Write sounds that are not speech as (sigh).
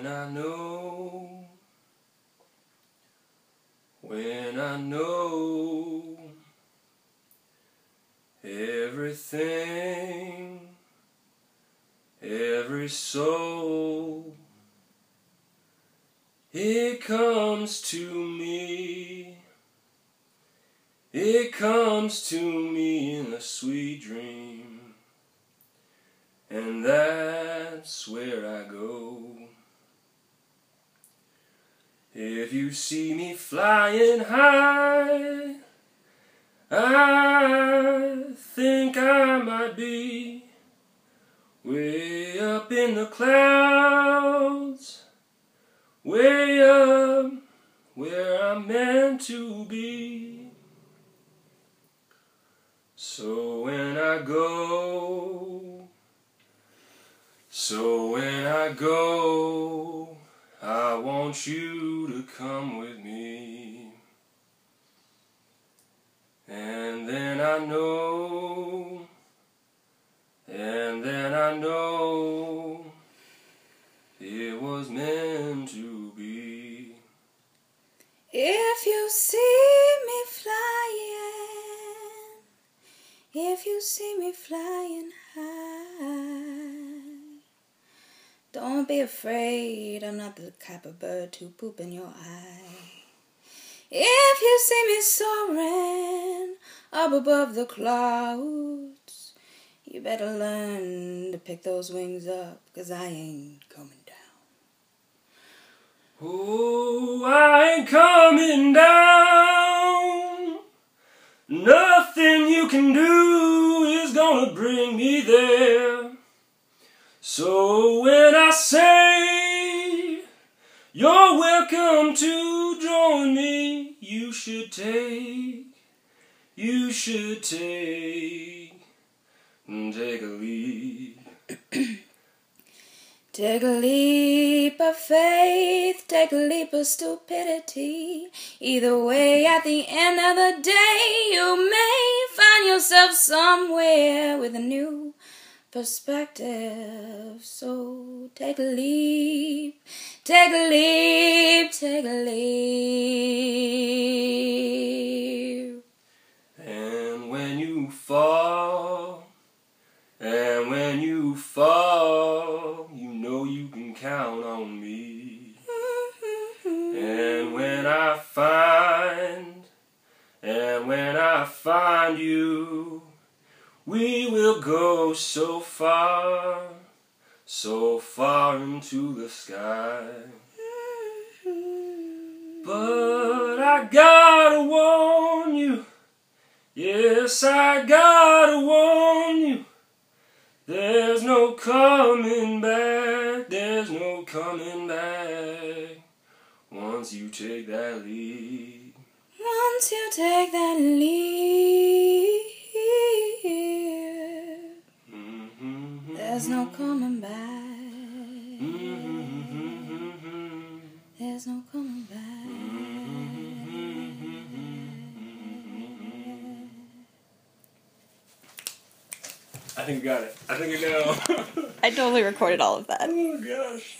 When I know, when I know everything, every soul, it comes to me. It comes to me in a sweet dream, and that's where I go. If you see me flying high, I think I might be way up in the clouds, way up where I'm meant to be. So when I go, so when I go, I want you to come with me. And then I know, and then I know it was meant to be. If you see me flying, if you see me flying high, don't be afraid, I'm not the type of bird to poop in your eye. If you see me soaring up above the clouds, you better learn to pick those wings up, cause I ain't coming down. Oh, I ain't coming down. Nothing you can do is gonna bring me there. So when I say you're welcome to join me, you should take, you should take, take a leap. (clears throat) Take a leap of faith, take a leap of stupidity. Either way, at the end of the day, you may find yourself somewhere with a new perspective. So take a leap, take a leap, take a leap. And when you fall, and when you fall, you know you can count on me. And when I find, and when I find you, we will go so far, so far into the sky. But I gotta warn you, yes, I gotta warn you. There's no coming back, there's no coming back once you take that leap. Once you take that leap, Mm-hmm. There's no coming back. There's no coming back. I think I got it. I think I know. (laughs) I totally recorded all of that. oh gosh.